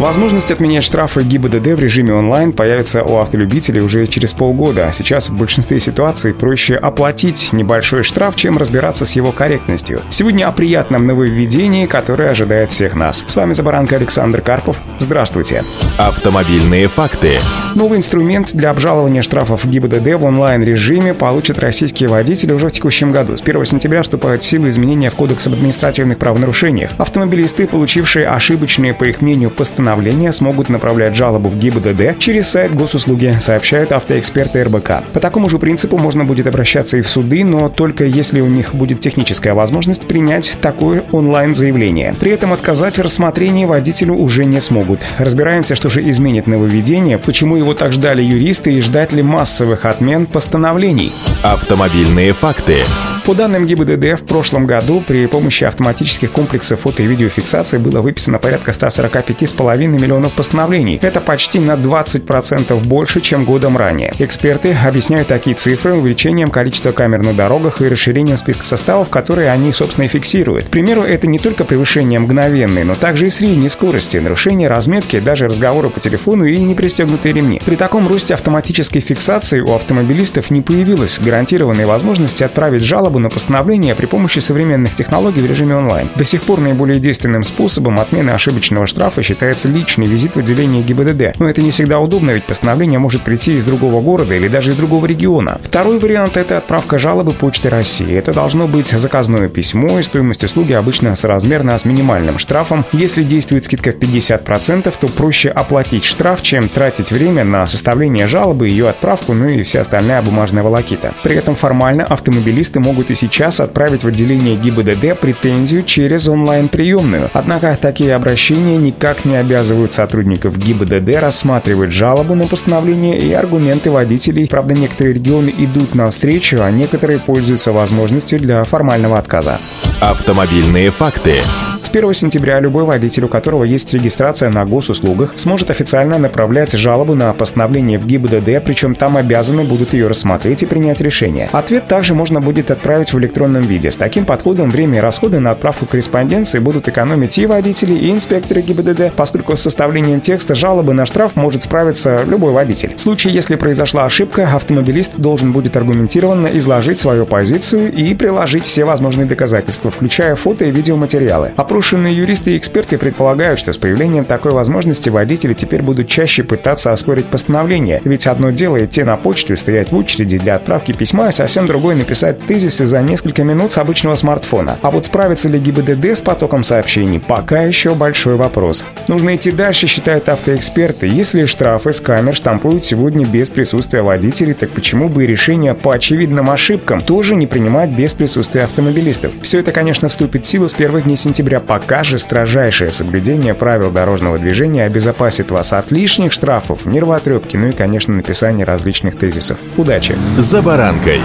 Возможность отменять штрафы ГИБДД в режиме онлайн появится у автолюбителей уже через полгода. Сейчас в большинстве ситуаций проще оплатить небольшой штраф, чем разбираться с его корректностью. Сегодня о приятном нововведении, которое ожидает всех нас. С вами Забаранка Александр Карпов. Здравствуйте. Автомобильные факты. Новый инструмент для обжалования штрафов ГИБДД в онлайн-режиме получат российские водители уже в текущем году. С 1 сентября вступают в силу изменения в Кодекс об административных правонарушениях. Автомобилисты, получившие ошибочные, по их мнению, постановления постановления смогут направлять жалобу в ГИБДД через сайт госуслуги, сообщают автоэксперты РБК. По такому же принципу можно будет обращаться и в суды, но только если у них будет техническая возможность принять такое онлайн-заявление. При этом отказать в рассмотрении водителю уже не смогут. Разбираемся, что же изменит нововведение, почему его так ждали юристы и ждать ли массовых отмен постановлений. Автомобильные факты. По данным ГИБДД, в прошлом году при помощи автоматических комплексов фото- и видеофиксации было выписано порядка 145,5 миллионов постановлений. Это почти на 20% больше, чем годом ранее. Эксперты объясняют такие цифры увеличением количества камер на дорогах и расширением списка составов, которые они, собственно, и фиксируют. К примеру, это не только превышение мгновенной, но также и средней скорости, нарушение разметки, даже разговоры по телефону и непристегнутые ремни. При таком росте автоматической фиксации у автомобилистов не появилось гарантированной возможности отправить жалобу жалобу на постановление при помощи современных технологий в режиме онлайн. До сих пор наиболее действенным способом отмены ошибочного штрафа считается личный визит в отделение ГИБДД. Но это не всегда удобно, ведь постановление может прийти из другого города или даже из другого региона. Второй вариант – это отправка жалобы Почты России. Это должно быть заказное письмо, и стоимость услуги обычно соразмерна с минимальным штрафом. Если действует скидка в 50%, то проще оплатить штраф, чем тратить время на составление жалобы, ее отправку, ну и вся остальная бумажная волокита. При этом формально автомобилисты могут могут и сейчас отправить в отделение ГИБДД претензию через онлайн-приемную. Однако такие обращения никак не обязывают сотрудников ГИБДД рассматривать жалобу на постановление и аргументы водителей. Правда, некоторые регионы идут навстречу, а некоторые пользуются возможностью для формального отказа. Автомобильные факты. С 1 сентября любой водитель, у которого есть регистрация на госуслугах, сможет официально направлять жалобу на постановление в ГИБДД, причем там обязаны будут ее рассмотреть и принять решение. Ответ также можно будет отправить в электронном виде. С таким подходом время и расходы на отправку корреспонденции будут экономить и водители, и инспекторы ГИБДД, поскольку с составлением текста жалобы на штраф может справиться любой водитель. В случае, если произошла ошибка, автомобилист должен будет аргументированно изложить свою позицию и приложить все возможные доказательства, включая фото и видеоматериалы. Опрошенные юристы и эксперты предполагают, что с появлением такой возможности водители теперь будут чаще пытаться оспорить постановление, ведь одно дело идти на почту и стоять в очереди для отправки письма, и совсем другое написать тезисы за несколько минут с обычного смартфона. А вот справится ли ГИБДД с потоком сообщений, пока еще большой вопрос. Нужно идти дальше, считают автоэксперты. Если штрафы с камер штампуют сегодня без присутствия водителей, так почему бы и решение по очевидным ошибкам тоже не принимать без присутствия автомобилистов? Все это, конечно, вступит в силу с первых дней сентября Пока же строжайшее соблюдение правил дорожного движения обезопасит вас от лишних штрафов, нервотрепки, ну и, конечно, написания различных тезисов. Удачи! За баранкой!